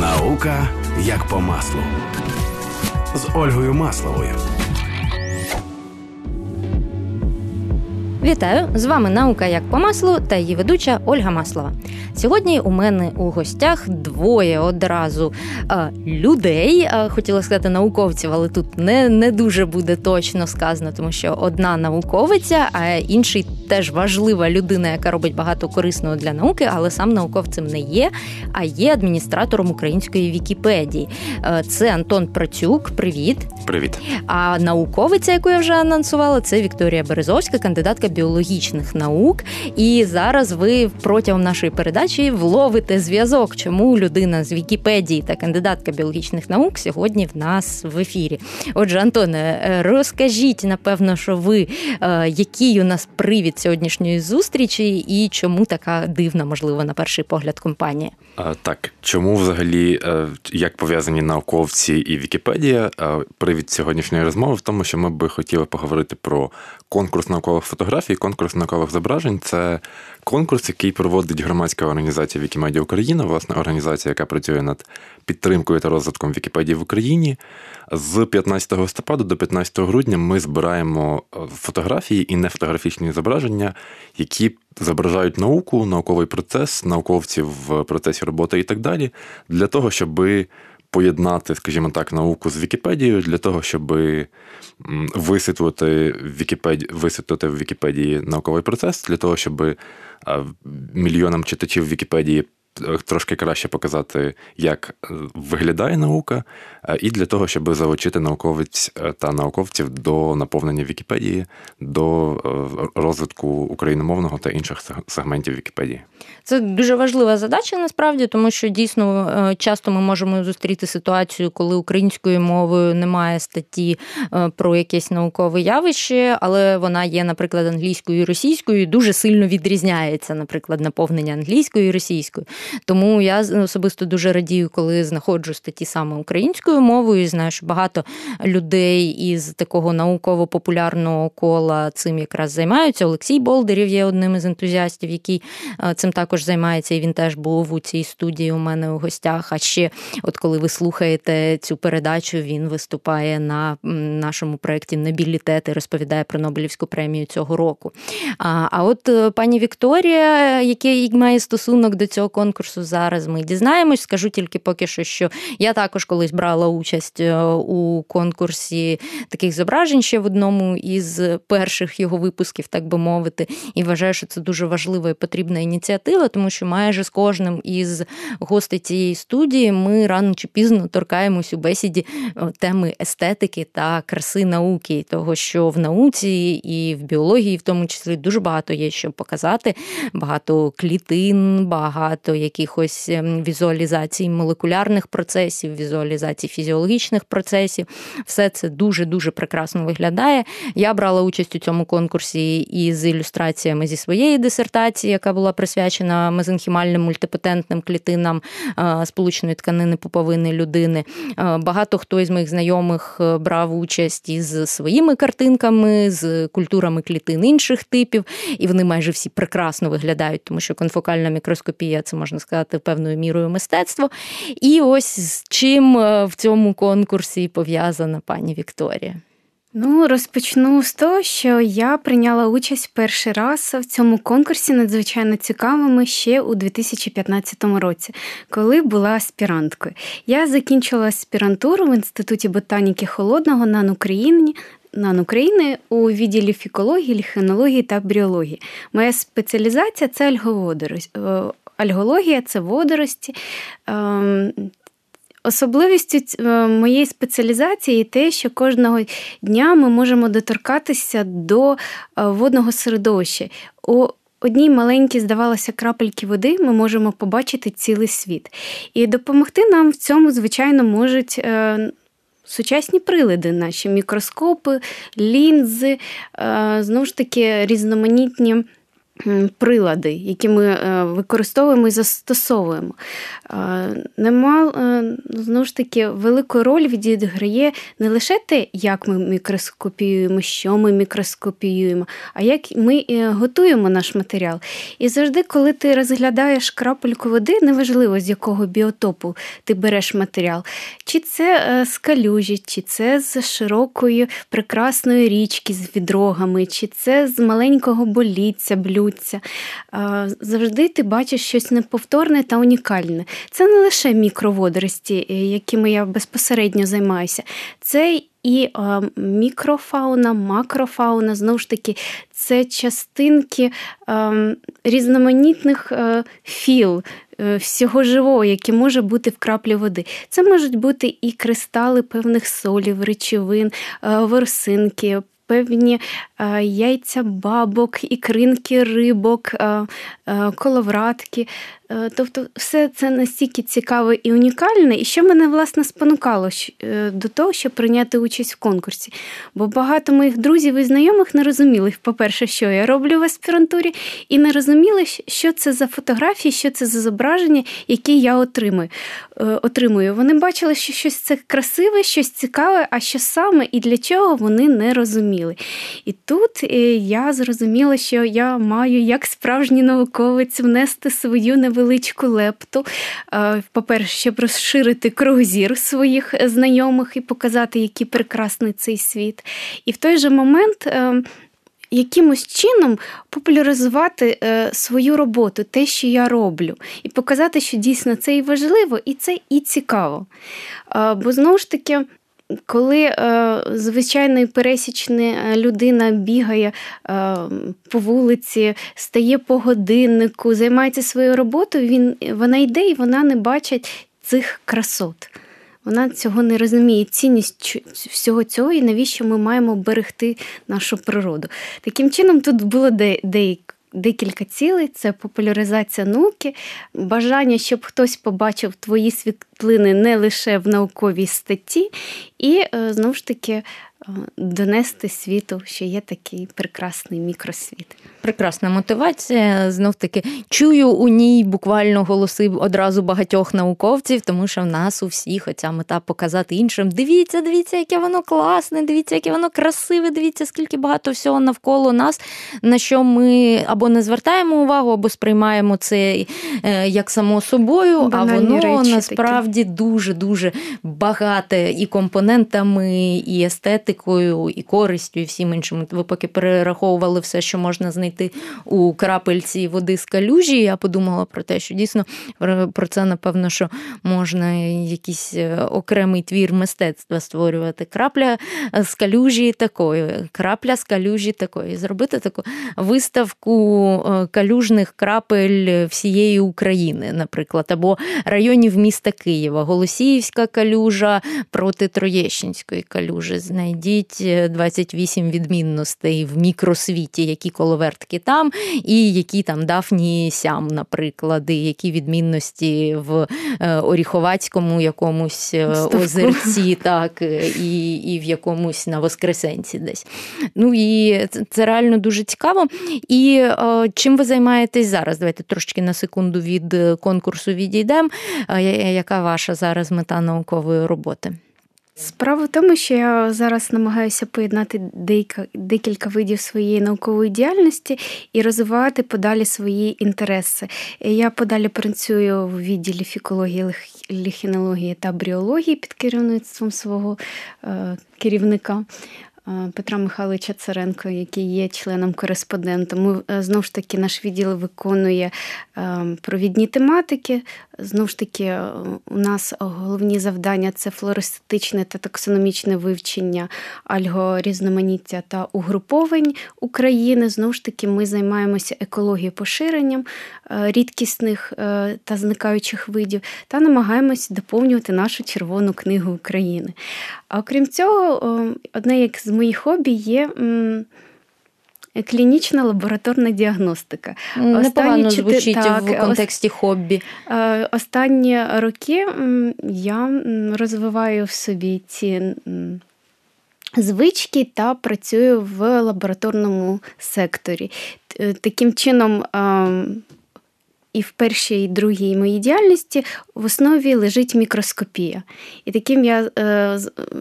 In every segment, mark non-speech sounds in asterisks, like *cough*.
Наука як по маслу з Ольгою Масловою. Вітаю! З вами наука як по маслу та її ведуча Ольга Маслова. Сьогодні у мене у гостях двоє одразу а, людей. А, хотіла сказати науковців, але тут не не дуже буде точно сказано, тому що одна науковиця, а інший теж важлива людина, яка робить багато корисного для науки, але сам науковцем не є, а є адміністратором української Вікіпедії. Це Антон Працюк. Привіт. Привіт. А науковиця, яку я вже анонсувала, це Вікторія Березовська, кандидатка біологічних наук. І зараз ви протягом нашої передачі вловите зв'язок, чому людина з Вікіпедії та кандидатка біологічних наук сьогодні в нас в ефірі. Отже, Антоне, розкажіть, напевно, що ви який у нас привід сьогоднішньої зустрічі, і чому така дивна, можливо, на перший погляд компанія? Так, чому взагалі як пов'язані науковці і Вікіпедія? Привід сьогоднішньої розмови в тому, що ми би хотіли поговорити про конкурс наукових фотографій, конкурс наукових зображень. Це конкурс, який проводить громадська організація Вікімедія Україна, власне організація, яка працює над підтримкою та розвитком Вікіпедії в Україні. З 15 листопада до 15 грудня ми збираємо фотографії і нефотографічні зображення, які зображають науку, науковий процес, науковців в процесі роботи і так далі, для того, щоб поєднати, скажімо так, науку з Вікіпедією, для того, щоб висвітлити в Вікіпедії, висвітлити в Вікіпедії науковий процес, для того, щоб мільйонам читачів Вікіпедії трошки краще показати, як виглядає наука, і для того, щоб залучити науковець та науковців до наповнення Вікіпедії, до розвитку україномовного та інших сегментів Вікіпедії. Це дуже важлива задача насправді, тому що дійсно часто ми можемо зустріти ситуацію, коли українською мовою немає статті про якесь наукове явище, але вона є, наприклад, англійською і російською, і дуже сильно відрізняється, наприклад, наповнення англійською і російською. Тому я особисто дуже радію, коли знаходжу статті саме українською мовою. і Знаю, що багато людей із такого науково-популярного кола цим якраз займаються. Олексій Болдерів є одним із ентузіастів, який цим також займається, і він теж був у цій студії у мене у гостях. А ще, от коли ви слухаєте цю передачу, він виступає на нашому проєкті Нобілітет і розповідає про Нобелівську премію цього року. А от пані Вікторія, який має стосунок до цього конкурсу, зараз ми дізнаємось. Скажу тільки поки що, що я також колись брала участь у конкурсі таких зображень ще в одному із перших його випусків, так би мовити, і вважаю, що це дуже важлива і потрібна ініціатива, тому що майже з кожним із гостей цієї студії ми рано чи пізно торкаємось у бесіді теми естетики та краси науки, того, що в науці і в біології, в тому числі, дуже багато є що показати, багато клітин, багато якихось ем, візуалізацій молекулярних процесів, візуалізацій фізіологічних процесів. Все це дуже-дуже прекрасно виглядає. Я брала участь у цьому конкурсі із ілюстраціями зі своєї дисертації, яка була присвячена мезенхімальним мультипотентним клітинам е, сполучної тканини пуповини людини. Е, багато хто із моїх знайомих е, брав участь із своїми картинками, з культурами клітин інших типів, і вони майже всі прекрасно виглядають, тому що конфокальна мікроскопія це можна сказати, певною мірою мистецтво. І ось з чим в цьому конкурсі пов'язана пані Вікторія. Ну, розпочну з того, що я прийняла участь перший раз в цьому конкурсі надзвичайно цікавими ще у 2015 році, коли була аспіранткою. Я закінчила аспірантуру в інституті ботаніки холодного НАН України. НАН України у відділі фікології, ліхенології та бріології. Моя спеціалізація це альгологія це водорості. Ем, особливістю е, моєї спеціалізації те, що кожного дня ми можемо доторкатися до е, водного середовища. У одній маленькій, здавалося, крапельки води ми можемо побачити цілий світ. І допомогти нам в цьому, звичайно, можуть. Е, сучасні прилади, наші мікроскопи, лінзи, знову ж таки, різноманітні прилади, які ми е, використовуємо і застосовуємо. Нема знову ж таки велику роль відіграє не лише те, як ми мікроскопіюємо, що ми мікроскопіюємо, а як ми готуємо наш матеріал. І завжди, коли ти розглядаєш крапельку води, неважливо з якого біотопу ти береш матеріал, чи це з калюжі, чи це з широкої прекрасної річки з відрогами, чи це з маленького боліття, блюдця. Завжди ти бачиш щось неповторне та унікальне. Це не лише мікроводорості, е, якими я безпосередньо займаюся. Це і мікрофауна, макрофауна, знову ж таки, це частинки різноманітних е, філ. Е, всього живого, яке може бути в краплі води. Це можуть бути і кристали певних солів, речовин, ворсинки, певні яйця бабок, ікринки рибок, е, е, коловратки. Е, тобто, все це настільки цікаве і унікальне, і що мене власне спонукало е, до того, щоб прийняти участь в конкурсі. Бо багато моїх друзів і знайомих не розуміли, по-перше, що я роблю в аспірантурі, і не розуміли, що це за фотографії, що це за зображення, які я отримую. Е, отримую. Вони бачили, що щось це красиве, щось цікаве, а що саме і для чого вони не розуміли. І тут я зрозуміла, що я маю як справжній науковець внести свою невеличку лепту. Е, по-перше, щоб розширити кругозір своїх знайомих і показати, який прекрасний цей світ. І в той же момент. Е, якимось чином популяризувати е, свою роботу, те, що я роблю, і показати, що дійсно це і важливо, і це і цікаво. Бо знову ж таки, коли е, звичайна пересічна е, людина бігає е, по вулиці, стає по годиннику, займається своєю роботою, він, вона йде і вона не бачить цих красот. Вона цього не розуміє, цінність всього цього і навіщо ми маємо берегти нашу природу. Таким чином, тут було деякі декілька цілей: це популяризація науки, бажання, щоб хтось побачив твої світлини не лише в науковій статті, і е, знову ж таки донести світу, що є такий прекрасний мікросвіт. Прекрасна мотивація. Знов таки чую у ній буквально голоси одразу багатьох науковців, тому що в нас у всіх оця мета показати іншим. Дивіться, дивіться, яке воно класне, дивіться, яке воно красиве, дивіться, скільки багато всього навколо нас, на що ми або не звертаємо увагу, або сприймаємо це е, як само собою, Банальні а воно насправді дуже дуже багате і компонентами, і естетикою і користю, і всім іншим. Ви поки перераховували все, що можна знайти у крапельці води з калюжі. Я подумала про те, що дійсно про це, напевно, що можна якийсь е, окремий твір мистецтва створювати. Крапля з калюжі такої, крапля з калюжі такої. Зробити таку виставку е, калюжних крапель всієї України, наприклад, або районів міста Києва, Голосіївська калюжа проти Троєщинської калюжі. Знайдіть знайдіть 28 е, відмінностей в мікросвіті, які коловертки там, і які там дафні сям, наприклад, і які відмінності в е, Оріховацькому якомусь е, Ставку. озерці, так, і і в якомусь на Воскресенці десь. Ну і це реально дуже цікаво. І о, чим ви займаєтесь зараз? Давайте трошки на секунду від конкурсу відійдемо. Яка ваша зараз мета наукової роботи? Справа в тому, що я зараз намагаюся поєднати декілька видів своєї наукової діяльності і розвивати подалі свої інтереси. Я подалі працюю в відділі фікології, ліхінології та бріології під керівництвом свого е, керівника. Е, Петра Михайловича Царенко, який є членом-кореспондентом. Ми е, знову ж таки наш відділ виконує провідні тематики. Знову ж таки, у нас головні завдання це флористичне та таксономічне вивчення альгорізноманіття та угруповань України. Знову ж таки, ми займаємося екологією поширенням рідкісних та зникаючих видів та намагаємось доповнювати нашу червону книгу України. А окрім цього, одне як з моїх хобі є. Клінічна лабораторна діагностика. Непогано звучить так, в контексті хобі. Е, останні роки я розвиваю в собі ці звички та працюю в лабораторному секторі. Таким чином, і в першій і другій моїй діяльності в основі лежить мікроскопія. І таким я е,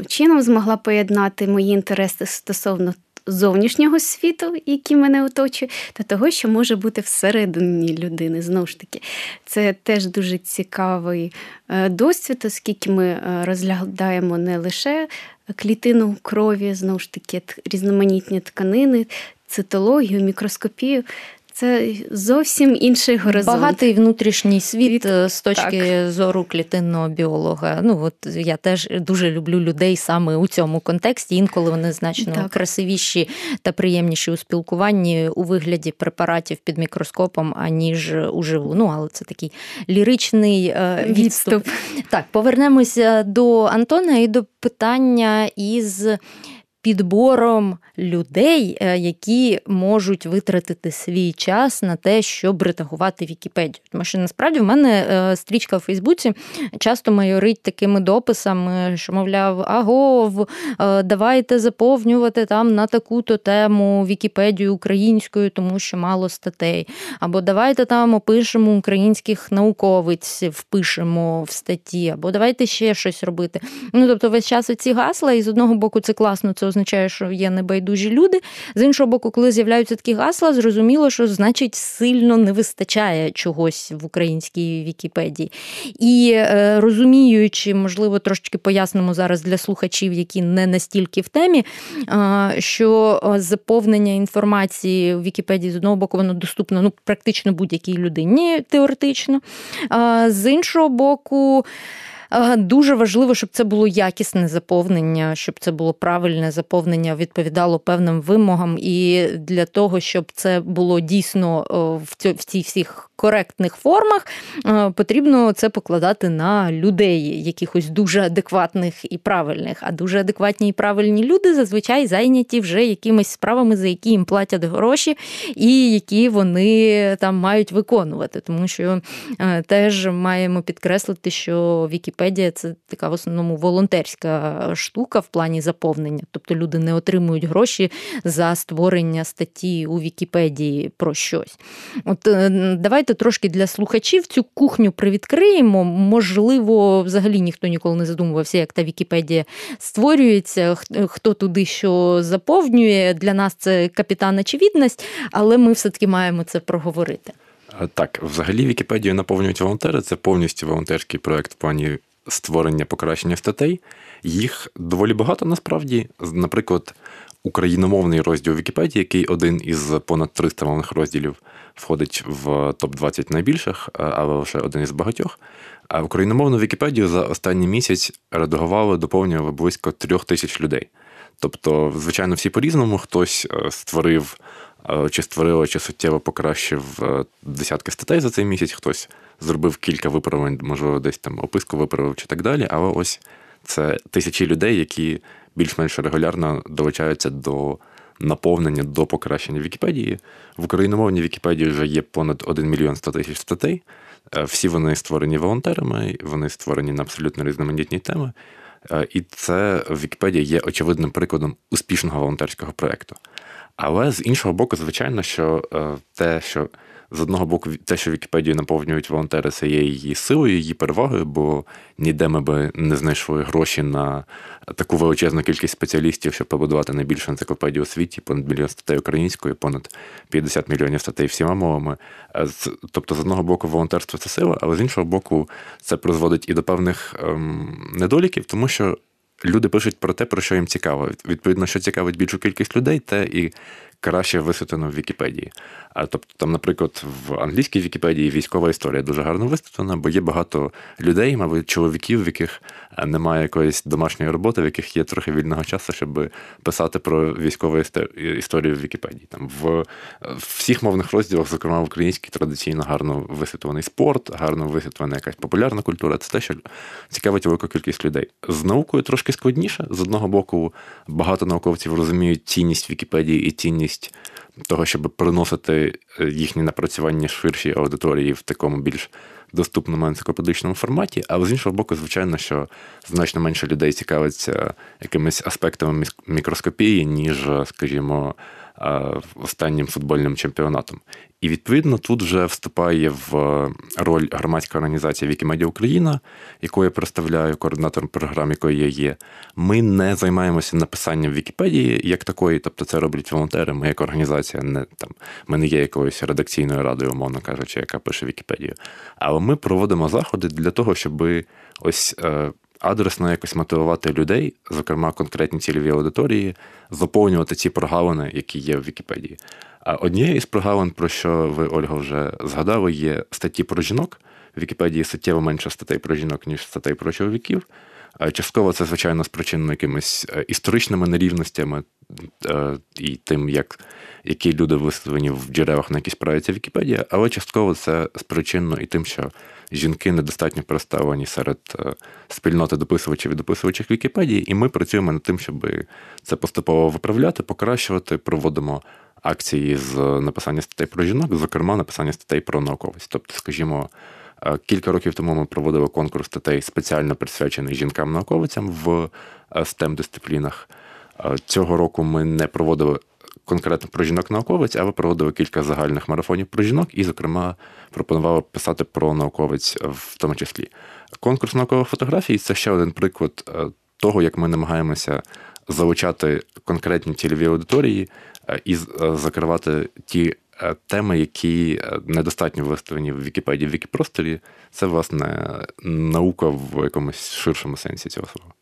чином змогла поєднати мої інтереси стосовно зовнішнього світу, який мене оточує, та того, що може бути всередині людини. Знову ж таки, це теж дуже цікавий е, досвід, оскільки ми е, розглядаємо не лише клітину крові, знову ж таки, різноманітні тканини, цитологію, мікроскопію. Це зовсім інший горизонт. Багатий внутрішній світ Від... з точки так. зору клітинного біолога. Ну от я теж дуже люблю людей саме у цьому контексті. Інколи вони значно так. красивіші та приємніші у спілкуванні у вигляді препаратів під мікроскопом, аніж уживу. Ну але це такий ліричний е, відступ. відступ. Так, повернемося до Антона і до питання із підбором людей, е, які можуть витратити свій час на те, щоб редагувати Вікіпедію. Тому що насправді в мене е, стрічка в Фейсбуці часто майорить такими дописами, що, мовляв, агов, е, давайте заповнювати там на таку-то тему Вікіпедію українською, тому що мало статей. Або давайте там опишемо українських науковиць, впишемо в статті, або давайте ще щось робити. Ну тобто, весь час ці гасла, і з одного боку, це класно, це означає, що є небайдужі люди. З іншого боку, коли з'являються такі гасла, зрозуміло, що значить сильно не вистачає чогось в українській Вікіпедії. І е, розуміючи, можливо, трошки пояснимо зараз для слухачів, які не настільки в темі, що заповнення інформації в Вікіпедії з одного боку, воно доступно ну, практично будь-якій людині теоретично. З іншого боку, Дуже важливо, щоб це було якісне заповнення, щоб це було правильне заповнення, відповідало певним вимогам, і для того, щоб це було дійсно в цій всіх коректних формах, потрібно це покладати на людей, якихось дуже адекватних і правильних. А дуже адекватні і правильні люди зазвичай зайняті вже якимись справами, за які їм платять гроші, і які вони там мають виконувати. Тому що е, теж маємо підкреслити, що Вікіпедія це така в основному волонтерська штука в плані заповнення. Тобто люди не отримують гроші за створення статті у Вікіпедії про щось. От е, давайте трошки для слухачів цю кухню привідкриємо. Можливо, взагалі ніхто ніколи не задумувався, як та Вікіпедія створюється, хто туди що заповнює. Для нас це капітан очевидність, але ми все-таки маємо це проговорити. Так, взагалі Вікіпедію наповнюють волонтери. Це повністю волонтерський проект в плані створення покращення статей. Їх доволі багато насправді. Наприклад, україномовний розділ Вікіпедії, який один із понад 300 мовних розділів входить в топ-20 найбільших, але лише один із багатьох. А україномовну Вікіпедію за останній місяць редагували, доповнювали близько трьох тисяч людей. Тобто, звичайно, всі по-різному хтось е, створив чи створило, чи суттєво покращив е, десятки статей за цей місяць, хтось зробив кілька виправлень, можливо, десь там описку виправив чи так далі. Але ось це тисячі людей, які більш-менш регулярно долучаються до наповнення, до покращення Вікіпедії. В україномовній Вікіпедії вже є понад 1 мільйон 100 тисяч статей. Е, всі вони створені волонтерами, вони створені на абсолютно різноманітні теми. Е, і це Вікіпедія є очевидним прикладом успішного волонтерського проєкту. Але з іншого боку, звичайно, що е, те, що з одного боку, те, що Вікіпедію наповнюють волонтери, це є її силою, її перевагою, бо ніде ми би не знайшли гроші на таку величезну кількість спеціалістів, щоб побудувати найбільшу енциклопедію у світі, понад мільйон статей українською, понад 50 мільйонів статей всіма мовами. Е, тобто, з одного боку, волонтерство це сила, але з іншого боку, це призводить і до певних ем, недоліків, тому що люди пишуть про те, про що їм цікаво. Відповідно, що цікавить більшу кількість людей, те і краще висвітлено в Вікіпедії. А тобто, там, наприклад, в англійській Вікіпедії військова історія дуже гарно висвітлена, бо є багато людей, мабуть, чоловіків, в яких е, немає якоїсь домашньої роботи, в яких є трохи вільного часу, щоб писати про військову історію в Вікіпедії. Там в всіх мовних розділах, зокрема в українській, традиційно гарно висвітлений спорт, гарно висвітлена якась популярна культура. Це те, що цікавить велику кількість людей. З наукою трошки складніше. З одного боку, багато науковців розуміють цінність Вікіпедії і цінність того, щоб приносити е, їхні напрацювання ширшій аудиторії в такому більш доступному енциклопедичному форматі, але з іншого боку, звичайно, що значно менше людей цікавиться якимись аспектами мікроскопії, ніж, скажімо, останнім футбольним чемпіонатом. І відповідно тут вже вступає в роль громадська організація Вікімедіа Україна, яку я представляю, координатором програм, якої я є. Ми не займаємося написанням Вікіпедії як такої, тобто це роблять волонтери. Ми як організація не там ми не є якоюсь редакційною радою, умовно кажучи, яка пише Вікіпедію. Але ми проводимо заходи для того, щоб ось. Адресно якось мотивувати людей, зокрема конкретні цільові аудиторії, заповнювати ці прогалини, які є в Вікіпедії. А однією із прогалин, про що ви, Ольга, вже згадали, є статті про жінок. В Вікіпедії суттєво менше статей про жінок, ніж статей про чоловіків. Частково це, звичайно, спричинено якимись е, історичними нерівностями е, і тим, як які люди висловлені в джерелах, на які справиться Вікіпедія, але частково це спричинено і тим, що жінки недостатньо представлені серед е, спільноти дописувачів і дописувачів Вікіпедії, і ми працюємо над тим, щоб це поступово виправляти, покращувати, проводимо акції з написання статей про жінок, зокрема, написання статей про науковість. Тобто, скажімо, кілька років тому ми проводили конкурс статей, спеціально присвячений жінкам-науковицям в stem е, дисциплінах Цього року ми не проводили конкретно про жінок-науковиць, але проводили кілька загальних марафонів про жінок і, зокрема, пропонували писати про науковиць в тому числі. Конкурс наукових фотографій це ще один приклад е, того, як ми намагаємося залучати конкретні цільові аудиторії е, і е, закривати ті теми, які недостатньо виставлені в Вікіпедії в Вікіпросторі. Це, власне, наука в якомусь ширшому сенсі цього слова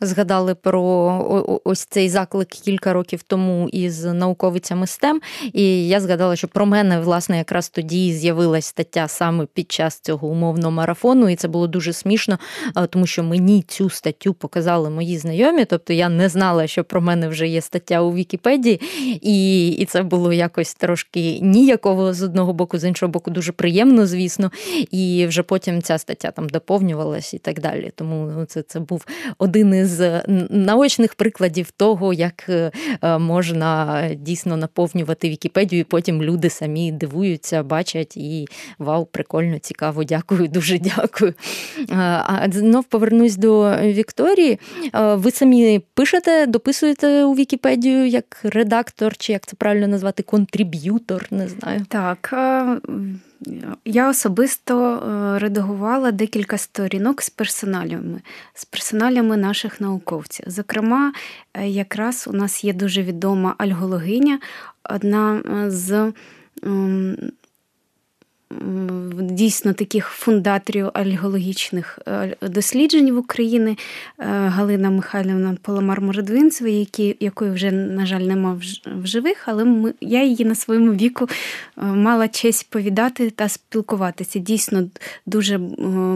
згадали про ось цей заклик кілька років тому із науковицями STEM, І я згадала, що про мене, власне, якраз тоді з'явилась стаття саме під час цього умовного марафону, і це було дуже смішно, тому що мені цю статтю показали мої знайомі. Тобто я не знала, що про мене вже є стаття у Вікіпедії, і і це було якось трошки ніякого з одного боку, з іншого боку, дуже приємно, звісно. І вже потім ця стаття там доповнювалась і так далі. Тому ну, це, це був один із з наочних прикладів того, як е, можна дійсно наповнювати Вікіпедію, і потім люди самі дивуються, бачать і вау, прикольно, цікаво, дякую, *laughs* дуже дякую. А знов повернусь до Вікторії. Ви самі пишете, дописуєте у Вікіпедію як редактор, чи як це правильно назвати, contributor, не знаю. Так. Я особисто е, редагувала декілька сторінок з персоналями, з персоналями наших науковців. Зокрема, е, якраз у нас є дуже відома альгологиня, одна е, з дійсно таких фундаторів альгологічних е, досліджень в Україні е, Галина Михайлівна Поломар Мородвинцева, якої вже, на жаль, нема в живих, але ми, я її на своєму віку е, мала честь повідати та спілкуватися. Дійсно, дуже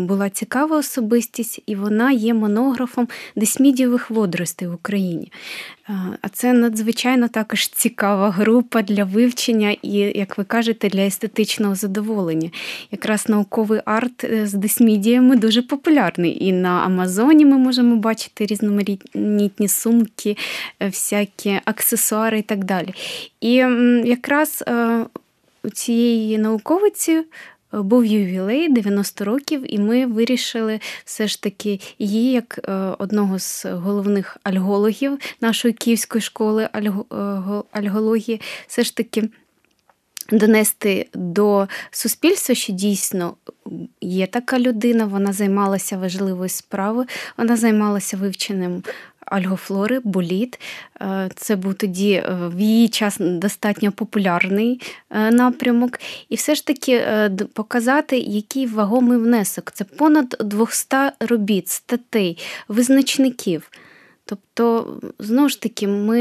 була цікава особистість, і вона є монографом десмідієвих водоростей в Україні. А це надзвичайно також цікава група для вивчення і, як ви кажете, для естетичного задоволення. Якраз науковий арт е, з десмідіями дуже популярний. І на Амазоні ми можемо бачити різноманітні сумки, е, всякі аксесуари і так далі. І якраз е, у цієї науковиці був ювілей 90 років, і ми вирішили все ж таки її, як е, одного з головних альгологів нашої київської школи е, альгології, все ж таки. Донести до суспільства, що дійсно є така людина, вона займалася важливою справою, вона займалася вивченням альгофлори, боліт. Е, це був тоді е, в її час достатньо популярний е, напрямок. І все ж таки показати, який вагомий внесок. Це понад 200 робіт, статей, визначників. Тобто, знову ж таки, ми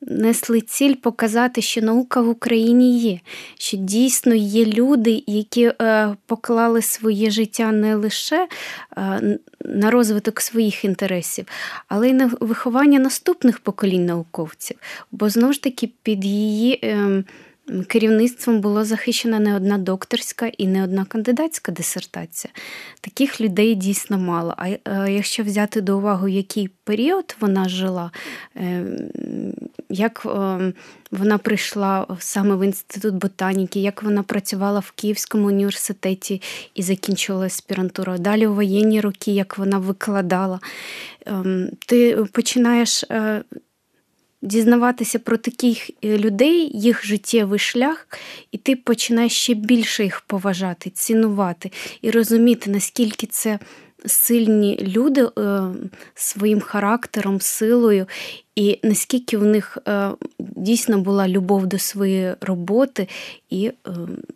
несли ціль показати, що наука в Україні є, що дійсно є люди, які е, поклали своє життя не лише е, на розвиток своїх інтересів, але й на виховання наступних поколінь науковців. Бо знову ж таки під її. Керівництвом було захищена не одна докторська і не одна кандидатська дисертація. Таких людей дійсно мало. А якщо взяти до уваги, який період вона жила, е, як е, вона прийшла саме в інститут ботаніки, як вона працювала в Київському університеті і закінчила аспірантуру, далі у воєнні роки, як вона викладала, ем, ти починаєш е, дізнаватися про таких е, людей, їх життєвий шлях, і ти починаєш ще більше їх поважати, цінувати і розуміти, наскільки це сильні люди е, своїм характером, силою, і наскільки в них е, дійсно була любов до своєї роботи і е,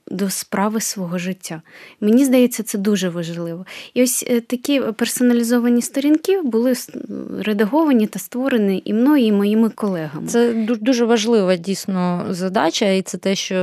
до справи свого життя. Мені здається, це дуже важливо. І ось е, такі персоналізовані сторінки були редаговані та створені і мною, і моїми колегами. Це дуже важлива дійсно задача, і це те, що,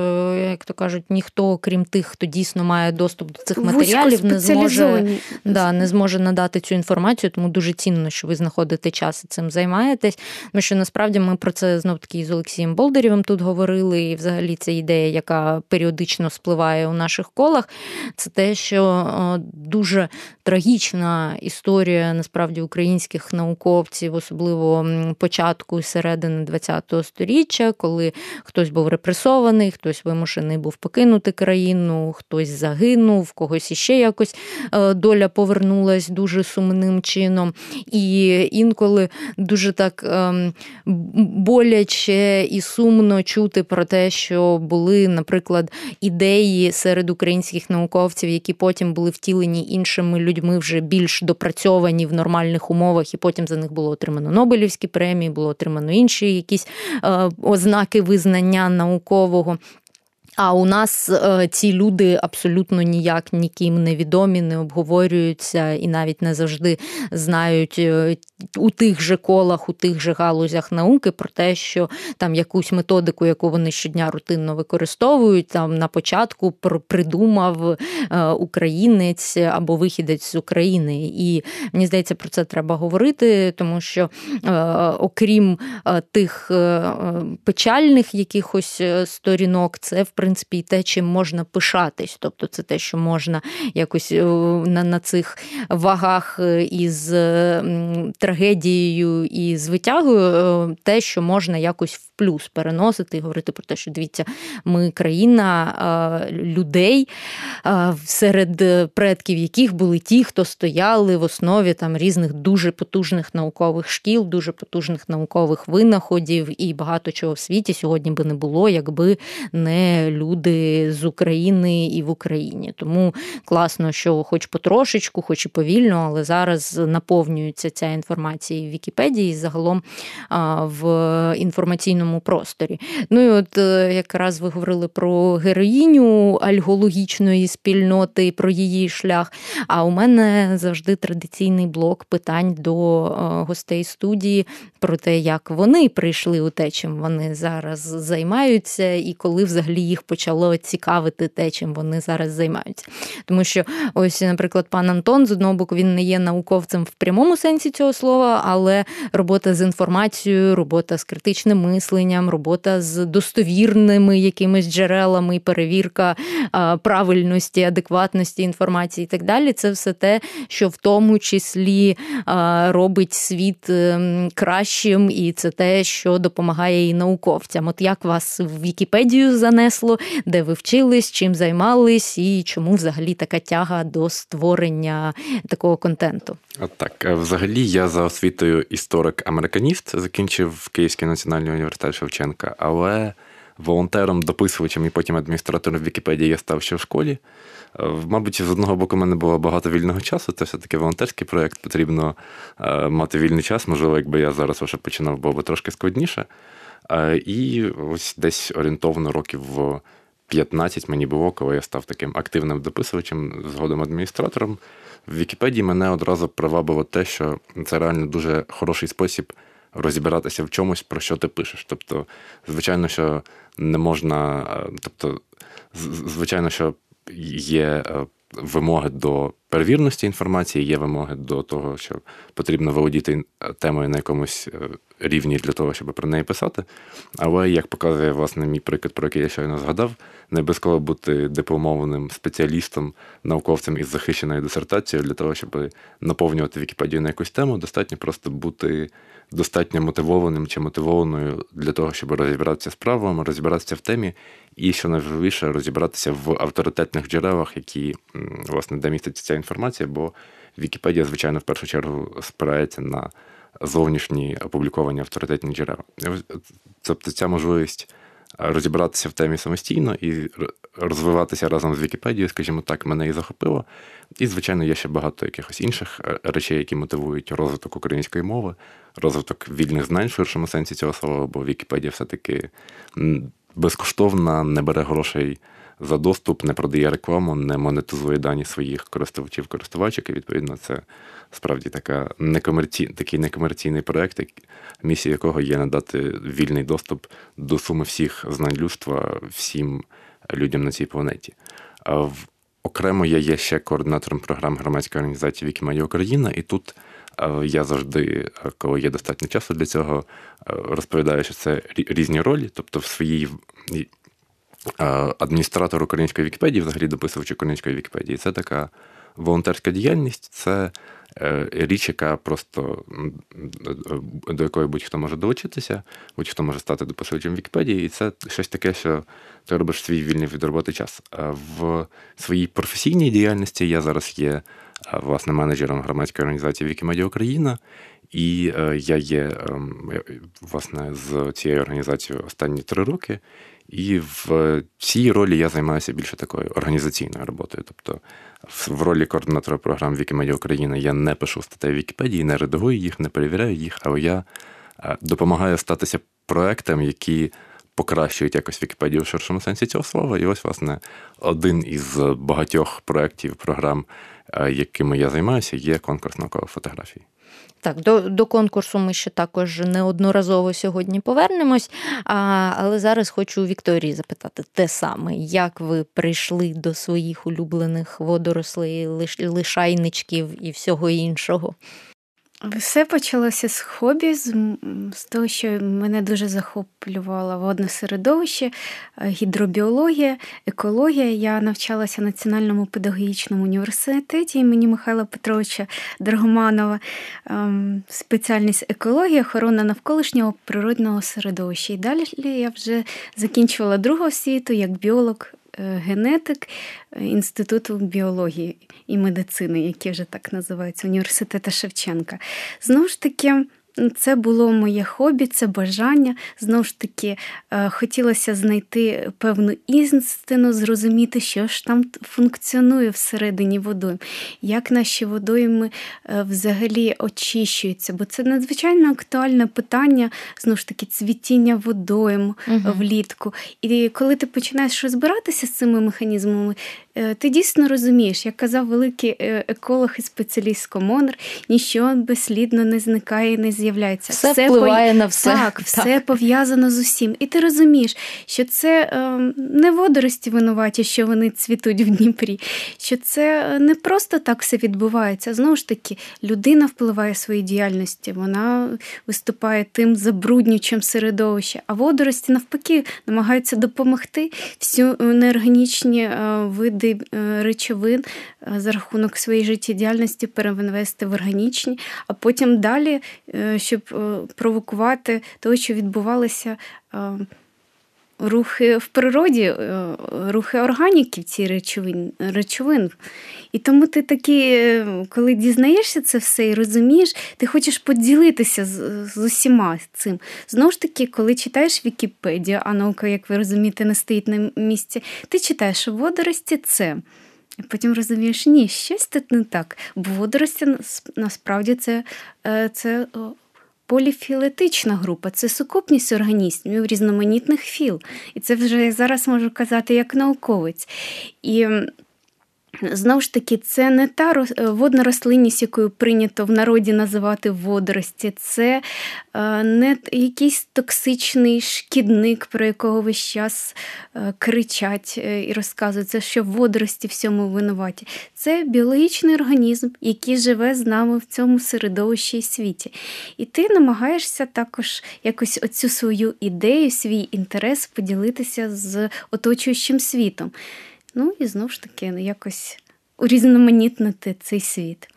як то кажуть, ніхто, крім тих, хто дійсно має доступ до цих матеріалів, не зможе да, не зможе надати цю інформацію, тому дуже цінно, що ви знаходите час і цим займаєтесь. Тому що насправді ми про це знов таки з Олексієм Болдерєвим тут говорили, і взагалі ця ідея, яка періодично спливає у наших колах, це те, що дуже трагічна історія насправді українських науковців, особливо початку і середини ХХ століття, коли хтось був репресований, хтось вимушений був покинути країну, хтось загинув, когось іще якось е, доля повернулась дуже сумним чином. І інколи дуже так ем, боляче і сумно чути про те, що були, наприклад, ідеї серед українських науковців, які потім були втілені іншими людьми, вже більш допрацьовані в нормальних умовах, і потім за них було отримано Нобелівські премії, було отримано інші якісь е, ознаки визнання наукового. А у нас е, ці люди абсолютно ніяк ніким не відомі, не обговорюються і навіть не завжди знають е, у тих же колах, у тих же галузях науки про те, що там якусь методику, яку вони щодня рутинно використовують, там на початку придумав е, українець або вихідець з України. І мені здається, про це треба говорити, тому що окрім тих печальних якихось сторінок, це в принципі і те, чим можна пишатись. Тобто це те, що можна якось е, на на цих вагах е, із трагедією і з витягою, е, те, що можна якось в плюс переносити і говорити про те, що дивіться, ми країна людей, серед предків яких були ті, хто стояли в основі там різних дуже потужних наукових шкіл, дуже потужних наукових винаходів і багато чого в світі сьогодні би не було, якби не люди з України і в Україні. Тому класно, що хоч потрошечку, хоч і повільно, але зараз наповнюється ця інформація в Вікіпедії загалом в інформаційному просторі. Ну і от е, якраз ви говорили про героїню альгологічної спільноти, про її шлях. А у мене завжди традиційний блок питань до е, гостей студії про те, як вони прийшли у те, чим вони зараз займаються, і коли взагалі їх почало цікавити те, чим вони зараз займаються. Тому що, ось, наприклад, пан Антон з одного боку він не є науковцем в прямому сенсі цього слова, але робота з інформацією, робота з критичним мисленням, робота з достовірними якимись джерелами, перевірка правильності, адекватності інформації і так далі. Це все те, що в тому числі робить світ ем, кращим, і це те, що допомагає і науковцям. От як вас в Вікіпедію занесло, де ви вчились, чим займались, і чому взагалі така тяга до створення такого контенту? От так, е, взагалі, я за освітою історик-американіст, закінчив Київський національний університет Шевченка, але волонтером, дописувачем і потім адміністратором Вікіпедії я став ще в школі. Е, мабуть, з одного боку, в мене було багато вільного часу. Це все-таки волонтерський проєкт, потрібно е, мати вільний час. Можливо, якби я зараз вже починав, було б трошки складніше. І ось десь орієнтовно років в 15 мені було, коли я став таким активним дописувачем, згодом адміністратором. В Вікіпедії мене одразу привабило те, що це реально дуже хороший спосіб розібратися в чомусь, про що ти пишеш. Тобто, звичайно, що не можна, тобто, звичайно, що є вимоги до перевірності інформації, є вимоги до того, що потрібно володіти темою на якомусь е, рівні для того, щоб про неї писати. Але як показує власне мій приклад, про який я щойно згадав, не обов'язково бути дипломованим спеціалістом, науковцем із захищеною дисертацією для того, щоб наповнювати Вікіпедію на якусь тему, достатньо просто бути достатньо мотивованим чи мотивованою для того, щоб розібратися з правилами, розібратися в темі, і що найважливіше, розібратися в авторитетних джерелах, які власне де міститься ця бо Вікіпедія, звичайно, в першу чергу спирається на зовнішні опубліковані авторитетні джерела. Тобто ця можливість розібратися в темі самостійно і розвиватися разом з Вікіпедією, скажімо так, мене і захопило. І, звичайно, є ще багато якихось інших е, речей, які мотивують розвиток української мови, розвиток вільних знань в ширшому сенсі цього слова, бо Вікіпедія все-таки безкоштовна, не бере грошей за доступ, не продає рекламу, не монетизує дані своїх користувачів, користувачок. І відповідно, це справді така некомерці... такий некомерційний проект, місія якого є надати вільний доступ до суми всіх знань людства всім людям на цій планеті. В окремо я є ще координатором програм громадської організації Вікімедія Україна, і тут. Я завжди, коли є достатньо часу для цього, розповідаю, що це різні ролі, тобто в своїй адміністратор української Вікіпедії, взагалі дописувач української Вікіпедії, це така волонтерська діяльність, це е, річ, яка просто до якої будь-хто може долучитися, будь-хто може стати дописувачем Вікіпедії, і це щось таке, що ти робиш свій вільний від роботи час. В своїй професійній діяльності я зараз є власне менеджером громадської організації Вікімедія Україна. І е, я є ем, власне з цією організацією останні три роки. І в цій ролі я займаюся більше такою організаційною роботою. Тобто, в ролі координатора програм Вікімедія України я не пишу статей Вікіпедії, не редагую їх, не перевіряю їх, але я е, допомагаю статися проектам, які покращують якось Вікіпедію в ширшому сенсі цього слова. І ось, власне, один із багатьох проєктів, програм, е, якими я займаюся, є конкурс наукових фотографій. Так, до до конкурсу ми ще також неодноразово сьогодні повернемось. А, Але зараз хочу у Вікторії запитати те саме, як ви прийшли до своїх улюблених водорослей, лиш, лишайничків і всього іншого. Все почалося з хобі, з, з того, що мене дуже захоплювало водне середовище, е, гідробіологія, екологія. Я навчалася в Національному педагогічному університеті імені Михайла Петровича Драгоманова, ем, спеціальність екологія, охорона навколишнього природного середовища. І далі я вже закінчувала другу освіту як біолог генетик е, Інституту біології і медицини, які вже так називаються, університету Шевченка. Знову ж таки. Це було моє хобі, це бажання. Знову ж таки, е, хотілося знайти певну істину, зрозуміти, що ж там функціонує всередині водойм, як наші водойми е, взагалі очищуються. Бо це надзвичайно актуальне питання, знову ж таки, цвітіння водойм угу. влітку. І коли ти починаєш розбиратися з цими механізмами, ти дійсно розумієш, як казав великий е, еколог і спеціаліст Комонер, ніщо безслідно не зникає і не з'являється. Все, все впливає по... на все. Так, *laughs* все так. пов'язано з усім. І ти розумієш, що це е, не водорості винуваті, що вони цвітуть в Дніпрі, що це не просто так все відбувається. Знову ж таки, людина впливає своєю діяльністю, вона виступає тим забруднюючим середовище, а водорості навпаки намагаються допомогти всю неорганічні види е, речовин е, за рахунок своєї життєдіяльності перевести в органічні, а потім далі, е, щоб провокувати того, що відбувалося. Рухи в природі, рухи органіків ці речовин. речовин. І тому ти такі, коли дізнаєшся це все і розумієш, ти хочеш поділитися з, з усіма цим. Знову ж таки, коли читаєш Вікіпедію, а наука, як ви розумієте, не стоїть на місці, ти читаєш що водорості це. І потім розумієш, ні, щось тут не так. Бо водорості насправді це е, це поліфілетична група, це сукупність організмів різноманітних філ. І це вже зараз можу казати як науковець. І Знову ж таки, це не та е, водна рослинність, якою прийнято в народі називати водорості, це е, не якийсь токсичний шкідник, про якого весь час е, кричать і розказують, це що водорості всьому винуваті. Це біологічний організм, який живе з нами в цьому середовищі і світі. І ти намагаєшся також якось оцю свою ідею, свій інтерес поділитися з оточуючим світом. Ну і знову ж таки якось урізноманітнити цей світ.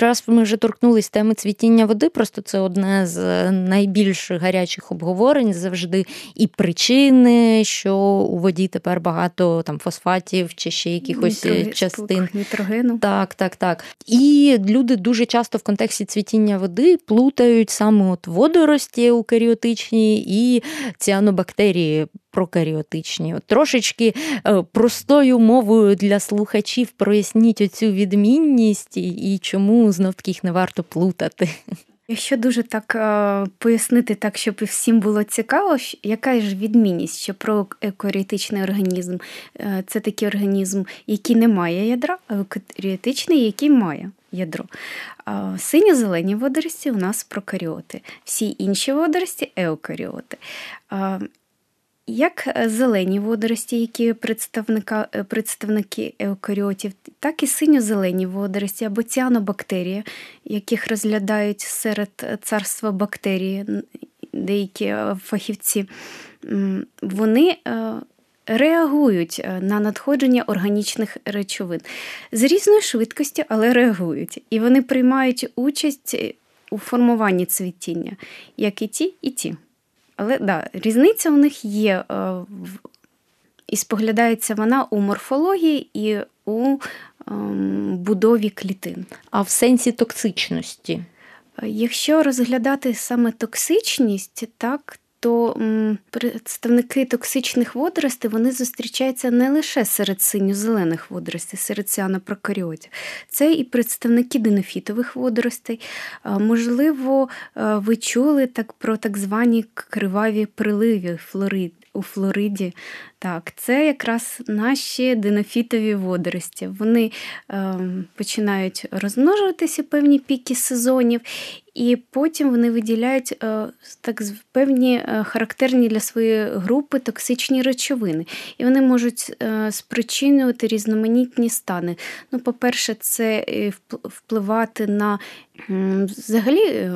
Раз ми вже торкнулись теми цвітіння води, просто це одне з найбільш гарячих обговорень завжди. І причини, що у воді тепер багато там фосфатів чи ще якихось Нітроген, частин нітрогену. Так, так, так. І люди дуже часто в контексті цвітіння води плутають саме от водорості еукаріотичні і ціанобактерії прокаріотичні. От Трошечки е, простою мовою для слухачів проясніть оцю відмінність і чому знов таки їх не варто плутати. Якщо дуже так е, пояснити, так щоб і всім було цікаво, яка ж відмінність, що проекоріотичний організм е, це такий організм, який не має ядра, а еукаріотичний, який має ядро. Синьо-зелені водорості у нас прокаріоти, всі інші водорості еукаріоти. Як е, зелені водорості, які е, представники еукаріотів, так і синьо-зелені водорості або ціанобактерії, яких розглядають серед е, царства бактерії деякі фахівці, вони реагують на надходження органічних речовин з різною швидкістю, але реагують. І вони приймають участь у формуванні цвітіння, як і ті, і ті. Але да, різниця у них є, е, і споглядається вона у морфології і у ем, будові клітин. А в сенсі токсичності. Е, якщо розглядати саме токсичність, так, то представники токсичних водоростей вони зустрічаються не лише серед синьо-зелених водоростей, серед ціанопрокаріотів. Це і представники динофітових водоростей. Можливо, ви чули так про так звані криваві приливи флорид у Флориді. Так, Це якраз наші динофітові водорості. Вони е, починають розмножуватися певні піки сезонів, і потім вони виділяють е, так певні е, характерні для своєї групи токсичні речовини. І вони можуть е, спричинювати різноманітні стани. Ну, По-перше, це е, впливати на взагалі.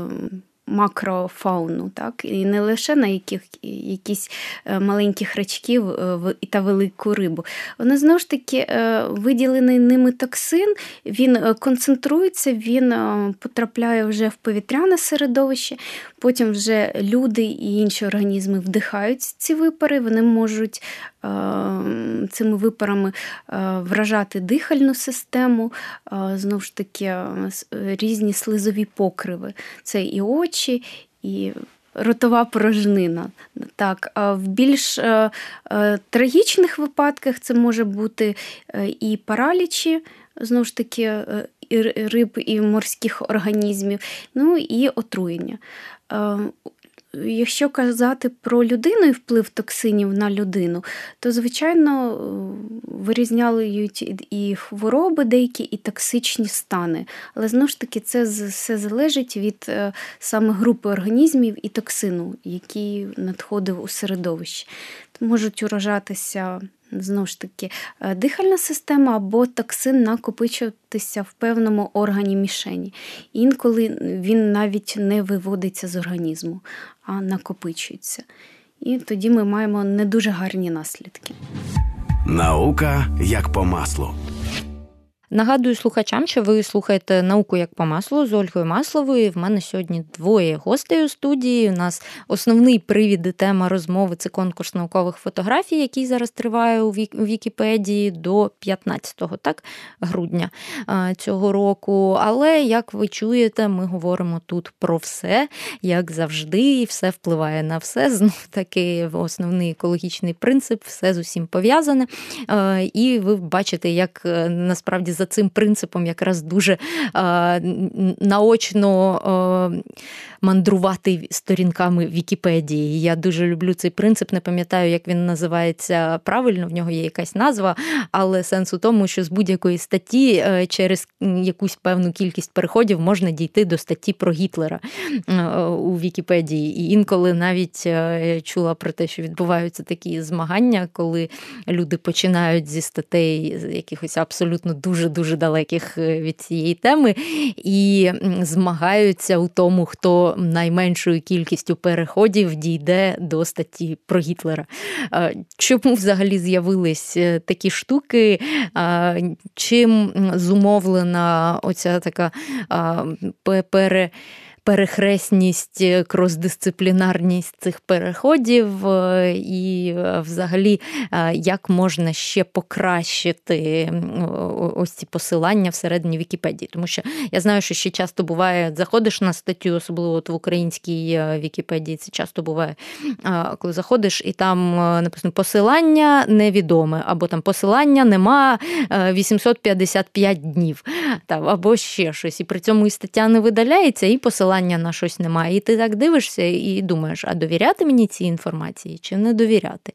Макрофауну, так? і не лише на яких, якісь е, маленьких рачків е, та велику рибу. Вони знову ж таки е, виділений ними токсин, він концентрується, він потрапляє вже в повітряне середовище, потім вже люди і інші організми вдихають ці випари, вони можуть цими випарами вражати дихальну систему, знову ж таки, різні слизові покриви. Це і очі, і ротова порожнина. Так, В більш е, е, трагічних випадках це може бути е, і паралічі, знову ж таки, і риб і морських організмів, ну і отруєння. Якщо казати про людину і вплив токсинів на людину, то, звичайно, вирізняли і хвороби деякі, і токсичні стани. Але знову ж таки, це все залежить від е, саме групи організмів і токсину, який надходив у середовище. Можуть уражатися знову ж таки е, дихальна система або токсин накопичуватися в певному органі мішені. Інколи він навіть не виводиться з організму, а накопичується. І тоді ми маємо не дуже гарні наслідки. Наука як по маслу. Нагадую слухачам, що ви слухаєте науку як по маслу з Ольгою Масловою. В мене сьогодні двоє гостей у студії. У нас основний привід і тема розмови це конкурс наукових фотографій, який зараз триває у Вікіпедії до 15 так, грудня цього року. Але як ви чуєте, ми говоримо тут про все, як завжди, і все впливає на все. Знов таки основний екологічний принцип, все з усім пов'язане. І ви бачите, як е, насправді за за цим принципом якраз дуже наочно мандрувати сторінками Вікіпедії. Я дуже люблю цей принцип. Не пам'ятаю, як він називається правильно. В нього є якась назва, але сенс у тому, що з будь-якої статті е, через якусь певну кількість переходів можна дійти до статті про Гітлера е, у Вікіпедії. І інколи навіть е, чула про те, що відбуваються такі змагання, коли люди починають зі статей якихось абсолютно дуже дуже далеких від цієї теми і змагаються у тому, хто найменшою кількістю переходів дійде до статті про Гітлера. Чому взагалі з'явились е, такі штуки? Чим зумовлена оця така пере перехресність, е, кросдисциплінарність цих переходів, е, і е, взагалі, як можна ще покращити ось ці посилання всередині Вікіпедії. Тому що я знаю, що ще часто буває, заходиш на статтю, особливо от в українській Вікіпедії, це часто буває, коли заходиш, і там написано посилання невідоме, або там посилання нема 855 днів, там, або ще щось. І при цьому і стаття не видаляється, і посилання посилання на щось немає. І ти так дивишся і думаєш, а довіряти мені цій інформації чи не довіряти?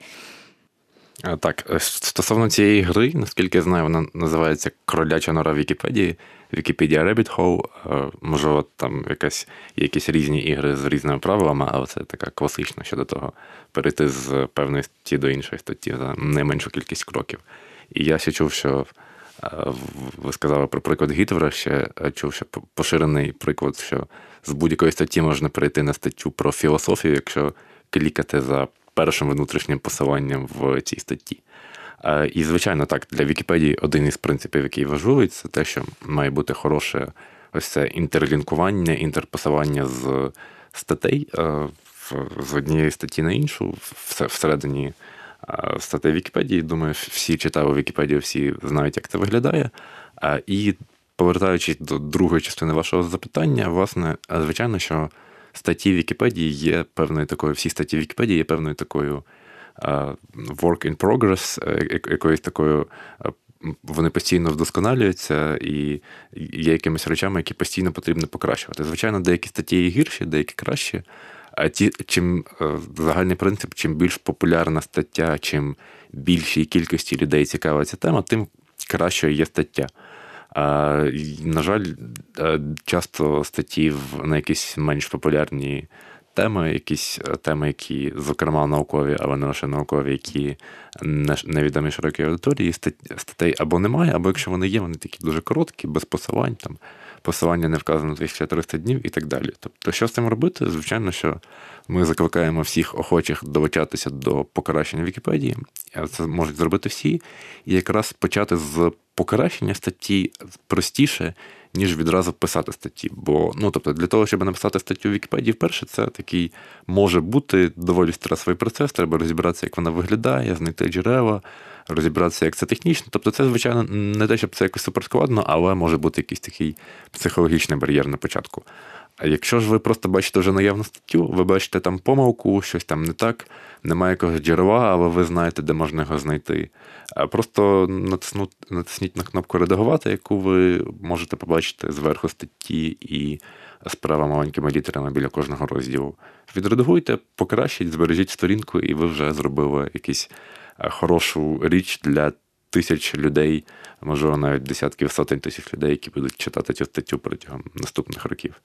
Так, е, стосовно цієї гри, наскільки я знаю, вона називається Кроляча нора Вікіпедії, Вікіпедія Rabbit Hole. Можливо, там якась якісь різні ігри з різними правилами, але це така класична щодо того, перейти з певної статті до іншої статті за найменшу кількість кроків. І я ще чув, що ви сказали про приклад Гітлера, ще чув, що поширений приклад, що з будь-якої статті можна перейти на статтю про філософію, якщо клікати за першим внутрішнім посиланням в цій статті. І, звичайно, так, для Вікіпедії один із принципів, який важливий, це те, що має бути хороше ось це інтерлінкування, інтерпосилання з статей з однієї статті на іншу, всередині статей Вікіпедії. Думаю, всі читали Вікіпедію, всі знають, як це виглядає. І повертаючись до другої частини вашого запитання, власне, звичайно, що статті Вікіпедії є певною такою, всі статті Вікіпедії є певною такою work in progress, е, якоюсь такою. Вони постійно вдосконалюються і є якимись речами, які постійно потрібно покращувати. Звичайно, деякі статті є гірші, деякі кращі. А ті, чим е, загальний принцип, чим більш популярна стаття, чим більшій кількості людей цікава ця тема, тим кращою є стаття. На жаль, е, часто статті на якісь менш популярні теми, якісь е, теми, які, зокрема, наукові, але не лише наукові, які невідомі широкій аудиторії, статей або немає, або якщо вони є, вони такі дуже короткі, без посилань, там посилання не вказано 1300 днів і так далі. Тобто, що з цим робити? Звичайно, що ми закликаємо всіх охочих долучатися до покращення Вікіпедії. Це можуть зробити всі, і якраз почати з покращення статті простіше, ніж відразу писати статті. Бо, ну тобто, для того, щоб написати статтю в Вікіпедії, вперше це такий може бути доволі стресовий процес. Треба розібратися, як вона виглядає, знайти джерела, розібратися, як це технічно. Тобто, це, звичайно, не те, щоб це якось суперскладно, але може бути якийсь такий психологічний бар'єр на початку. А якщо ж ви просто бачите вже наявну статтю, ви бачите там помилку, щось там не так, немає якогось джерела, але ви знаєте, де можна його знайти. Просто натисніть на кнопку Редагувати, яку ви можете побачити зверху статті і справа маленькими літерами біля кожного розділу. Відредагуйте, покращіть, збережіть сторінку, і ви вже зробили якусь хорошу річ для тисяч людей, можливо, навіть десятків сотень тисяч людей, які будуть читати цю статтю протягом наступних років.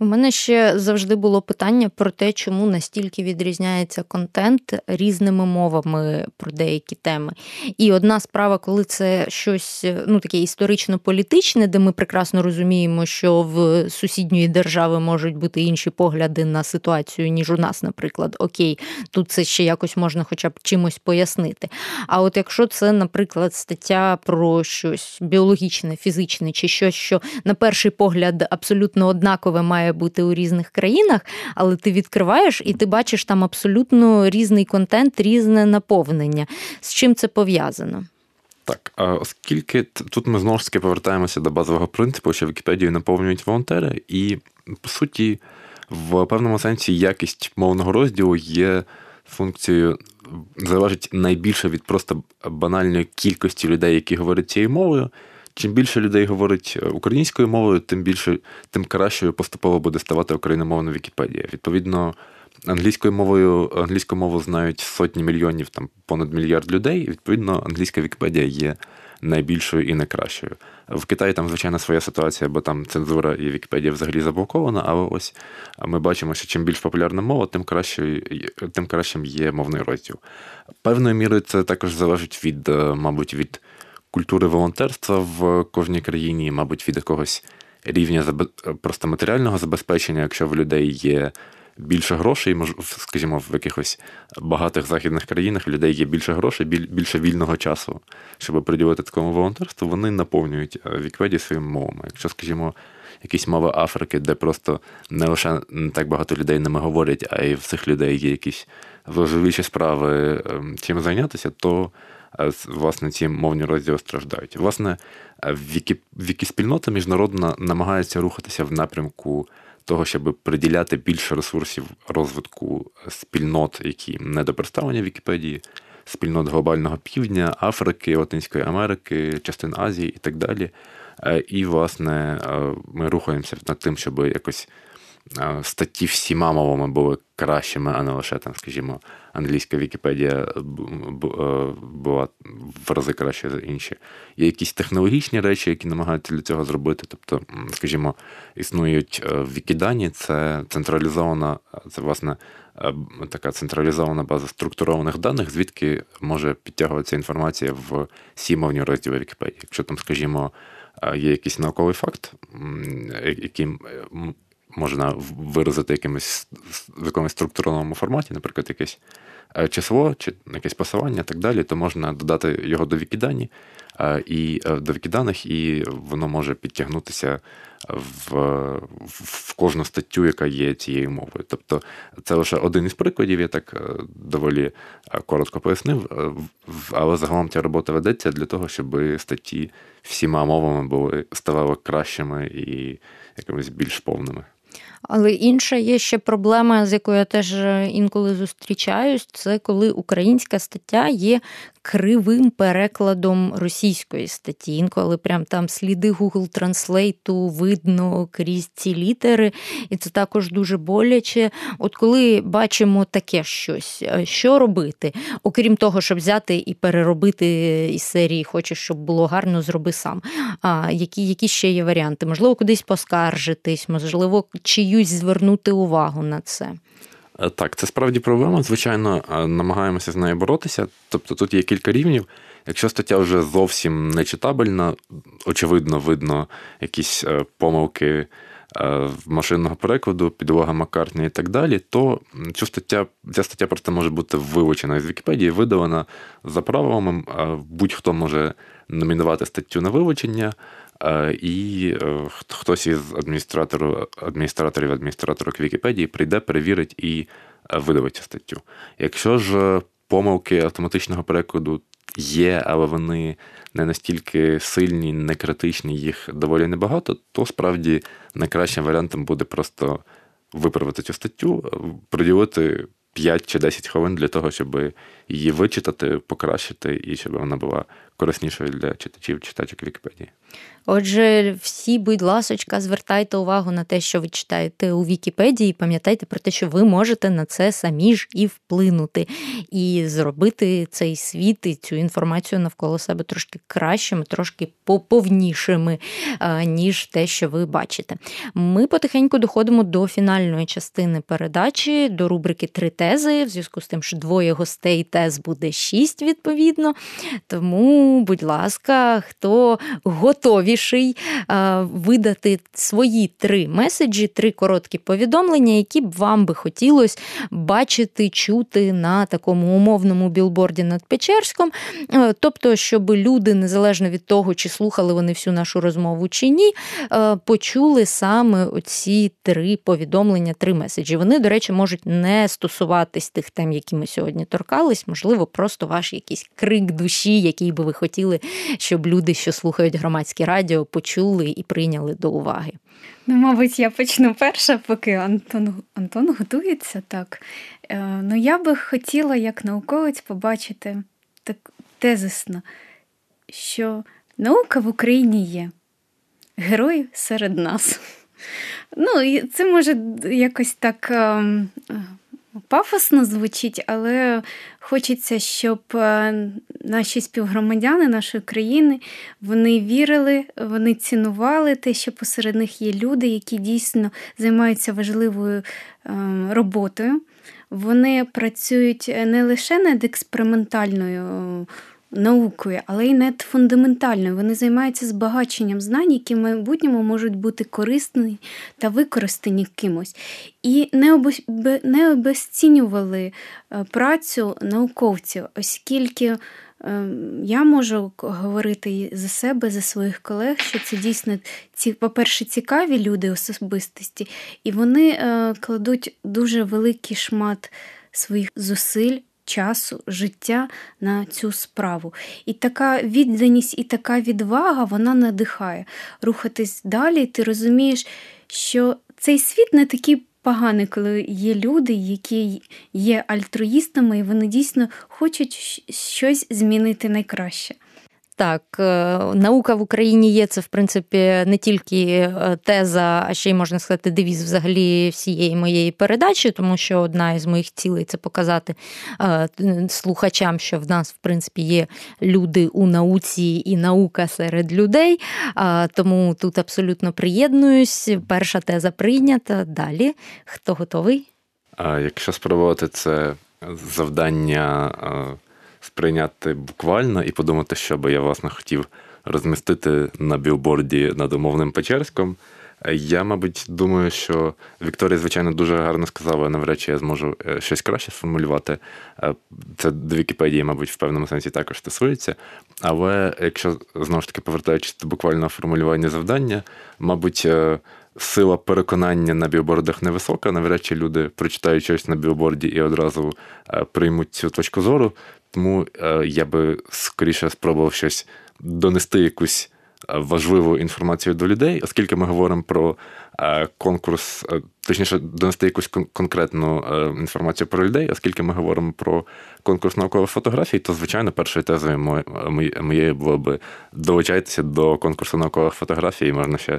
У мене ще завжди було питання про те, чому настільки відрізняється контент різними мовами про деякі теми. І одна справа, коли це щось ну таке історично-політичне, де ми прекрасно розуміємо, що в сусідньої держави можуть бути інші погляди на ситуацію, ніж у нас, наприклад, окей, тут це ще якось можна, хоча б чимось пояснити. А от якщо це, наприклад, стаття про щось біологічне, фізичне, чи щось, що на перший погляд абсолютно однакове має має бути у різних країнах, але ти відкриваєш і ти бачиш там абсолютно різний контент, різне наповнення. З чим це пов'язано? Так, оскільки тут ми знову ж таки повертаємося до базового принципу, що Вікіпедію наповнюють волонтери, і по суті, в певному сенсі якість мовного розділу є функцією, залежить найбільше від просто банальної кількості людей, які говорять цією мовою, чим більше людей говорить українською мовою, тим більше, тим кращою поступово буде ставати україномовна Вікіпедія. Відповідно, англійською мовою англійську мову знають сотні мільйонів, там понад мільярд людей. Відповідно, англійська Вікіпедія є найбільшою і найкращою. В Китаї там, звичайно, своя ситуація, бо там цензура і Вікіпедія взагалі заблокована, але ось ми бачимо, що чим більш популярна мова, тим кращою, тим кращим є мовний розділ. Певною мірою це також залежить від, е, мабуть, від культури волонтерства в кожній країні, мабуть, від якогось рівня просто матеріального забезпечення, якщо в людей є більше грошей, скажімо, в якихось багатих західних країнах в людей є більше грошей, більше вільного часу, щоб приділити такому волонтерству, вони наповнюють е, Вікіпедію своїми мовами. Якщо, скажімо, якісь мови Африки, де просто не лише не так багато людей ними говорять, а й в цих людей є якісь важливіші справи ем, чим зайнятися, то власне ці мовні розділи страждають. Власне, е, Вікі, Вікі-спільнота міжнародна намагається рухатися в напрямку того, щоб приділяти більше ресурсів розвитку спільнот, які не до представлення Вікіпедії, спільнот глобального півдня, Африки, Латинської Америки, частин Азії і так далі. Е, і, власне, е, ми рухаємося над тим, щоб якось статті всіма мовами були кращими, а не лише там, скажімо, англійська Вікіпедія е, була в рази краще за інші. Є якісь технологічні речі, які намагаються для цього зробити. Тобто, скажімо, існують е, Вікідані, це централізована, це власне е, така централізована база структурованих даних, звідки може підтягуватися інформація в всі мовні розділи Вікіпедії. Якщо там, скажімо, є якийсь науковий факт, який можна виразити якимось в якомусь структурованому форматі, наприклад, якесь е, число чи якесь посилання, так далі, то можна додати його до Вікідані і е, до Вікіданих, і воно може підтягнутися в, в кожну статтю, яка є цією мовою. Тобто це лише один із прикладів, я так е, доволі коротко пояснив, але загалом ця робота ведеться для того, щоб статті всіма мовами були ставали кращими і якимись більш повними. Але інша є ще проблема, з якою я теж інколи зустрічаюсь, це коли українська стаття є кривим перекладом російської статті. Інколи прям там сліди Google Translate видно крізь ці літери, і це також дуже боляче. От коли бачимо таке щось, е, що робити? Окрім того, щоб взяти і переробити із серії, хочеш, щоб було гарно, зроби сам. А які, які ще є варіанти? Можливо, кудись поскаржитись, можливо, чиюсь звернути увагу на це. Е, так, це справді проблема. Звичайно, е, намагаємося з нею боротися. Тобто тут є кілька рівнів. Якщо стаття вже зовсім нечитабельна, очевидно, видно якісь е, помилки машинного перекладу, підлога Маккартні і так далі, то цю стаття, ця стаття просто може бути вилучена з Вікіпедії, видалена за правилами. Будь-хто може номінувати статтю на вилучення. І е, хтось із адміністраторів адміністраторів адміністраторок Вікіпедії прийде, перевірить і е, видавить статтю. Якщо ж помилки автоматичного перекладу є, але вони не настільки сильні, не критичні, їх доволі небагато, то справді найкращим варіантом буде просто виправити цю статтю, приділити 5 чи 10 хвилин для того, щоб її вичитати, покращити і щоб вона була кориснішою для читачів, читачок Вікіпедії. Отже, всі, будь ласочка, звертайте увагу на те, що ви читаєте у Вікіпедії, і пам'ятайте про те, що ви можете на це самі ж і вплинути, і зробити цей світ і цю інформацію навколо себе трошки кращими, трошки поповнішими, ніж те, що ви бачите. Ми потихеньку доходимо до фінальної частини передачі, до рубрики Три тези, в зв'язку з тим, що двоє гостей тез буде шість, відповідно. Тому, будь ласка, хто готові найважливіший видати свої три меседжі, три короткі повідомлення, які б вам би хотілося бачити, чути на такому умовному білборді над Печерськом. Тобто, щоб люди, незалежно від того, чи слухали вони всю нашу розмову чи ні, почули саме оці три повідомлення, три меседжі. Вони, до речі, можуть не стосуватись тих тем, які ми сьогодні торкались, можливо, просто ваш якийсь крик душі, який би ви хотіли, щоб люди, що слухають громадські радіо, радіо почули і прийняли до уваги? Ну, мабуть, я почну перша, поки Антон Антон готується так. Е, ну, я би хотіла, як науковець, побачити так тезисно, що Наука в Україні є. Герої серед нас. *laughs* Ну, і це може якось так ем, пафосно звучить, але хочеться, щоб е, наші співгромадяни нашої країни вони вірили, вони цінували те, що посеред них є люди, які дійсно займаються важливою ем, роботою. Вони працюють не лише над експериментальною наукою, але й над фундаментальною. Вони займаються збагаченням знань, які в майбутньому можуть бути корисні та використані кимось. І не обесцінювали е, працю науковців, оскільки. Ем, я можу говорити за себе, за своїх колег, що це дійсно ці, по-перше, цікаві люди особистості, і вони е, кладуть дуже великий шмат своїх зусиль часу, життя на цю справу. І така відданість і така відвага вона надихає рухатись далі. Ти розумієш, що цей світ не такий поганий, коли є люди, які є альтруїстами, і вони дійсно хочуть щось змінити найкраще. Так, е, наука в Україні є це, в принципі, не тільки е, теза, а ще й можна сказати, девіз взагалі всієї моєї передачі, тому що одна із моїх цілей це показати е, слухачам, що в нас, в принципі, є люди у науці і наука серед людей. Тому тут абсолютно приєднуюсь. Перша теза прийнята. Далі хто готовий? А Якщо спробувати це завдання сприйняти буквально і подумати, що би я власне хотів розмістити на білборді над умовним Печерськом. Я, мабуть, думаю, що Вікторія, звичайно, дуже гарно сказала, навряд чи я зможу е, щось краще сформулювати. Е, це до Вікіпедії, мабуть, в певному сенсі також стосується. Але якщо знову ж таки повертаючись до буквального формулювання завдання, мабуть, е, сила переконання на білбордах невисока. Навряд чи люди прочитають щось на білборді і одразу приймуть цю точку зору. Тому е, я би скоріше спробував щось донести якусь е, важливу інформацію до людей, оскільки ми говоримо про конкурс точніше, донести якусь конкретну е, інформацію про людей, оскільки ми говоримо про конкурс наукових фотографій, то звичайно першою тезою моєю було би долучайтеся до конкурсу наукових фотографій, можна ще е,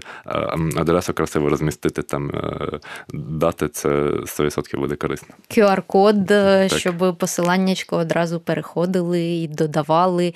адресу красиво розмістити там е, дати, це 100% буде корисно. QR-код, щоб посиланнячко одразу переходили і додавали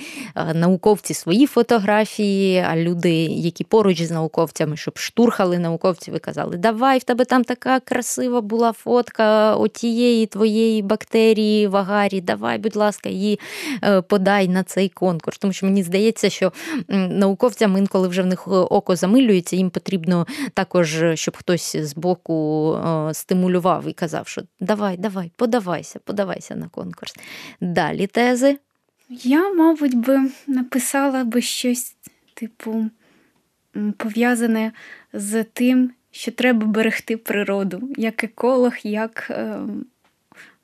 науковці свої фотографії, а люди, які поруч з науковцями, щоб штурхали науковців і казали, давай в тебе там така красива була фотка отієї твоєї бактерії в агарі. Давай, будь ласка, її е, подай на цей конкурс. Тому що мені здається, що науковцям інколи вже в них око замилюється, їм потрібно також, щоб хтось з боку е, стимулював і казав, що давай, давай, подавайся, подавайся на конкурс. Далі тези. Я, мабуть, би написала би щось, типу, пов'язане з тим, що треба берегти природу, як еколог, як е,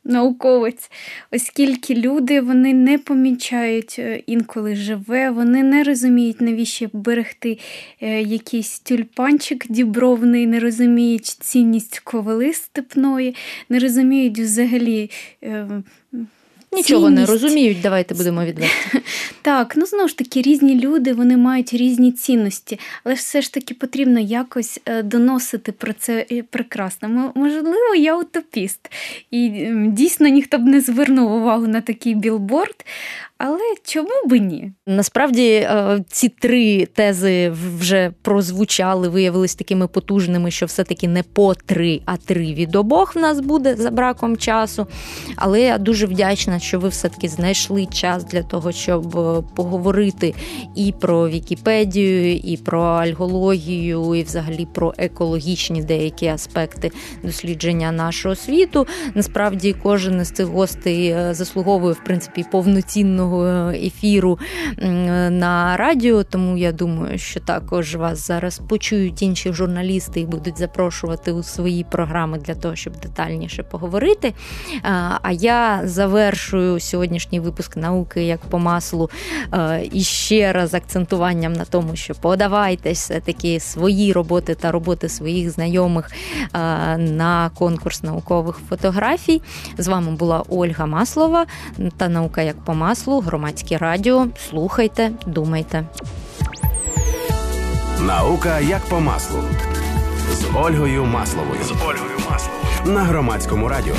науковець, оскільки люди вони не помічають е, інколи живе, вони не розуміють, навіщо берегти е, якийсь тюльпанчик дібровний, не розуміють цінність ковали степної, не розуміють взагалі. Е, Нічого цінність. не розуміють, давайте будемо відверті. *laughs* Так, ну знову ж таки, різні люди вони мають різні цінності, але все ж таки потрібно якось е, доносити про це прекрасно. Можливо, я утопіст, і дійсно ніхто б не звернув увагу на такий білборд. Але чому би ні? Насправді е, ці три тези вже прозвучали, виявились такими потужними, що все-таки не по три, а три від обох в нас буде за браком часу. Але я дуже вдячна, що ви все-таки знайшли час для того, щоб е, поговорити і про Вікіпедію, і про альгологію, і взагалі про екологічні деякі аспекти дослідження нашого світу. Насправді, кожен із цих гостей е, заслуговує в принципі повноцінного ефірного ефіру на радіо. Тому я думаю, що також вас зараз почують інші журналісти і будуть запрошувати у свої програми для того, щоб детальніше поговорити. А я завершую сьогоднішній випуск науки як по маслу і ще раз акцентуванням на тому, що подавайте все-таки свої роботи та роботи своїх знайомих на конкурс наукових фотографій. З вами була Ольга Маслова та наука як по маслу каналу Громадське Радіо. Слухайте, думайте. Наука як по маслу з Ольгою Масловою. З Ольгою Масловою на громадському радіо.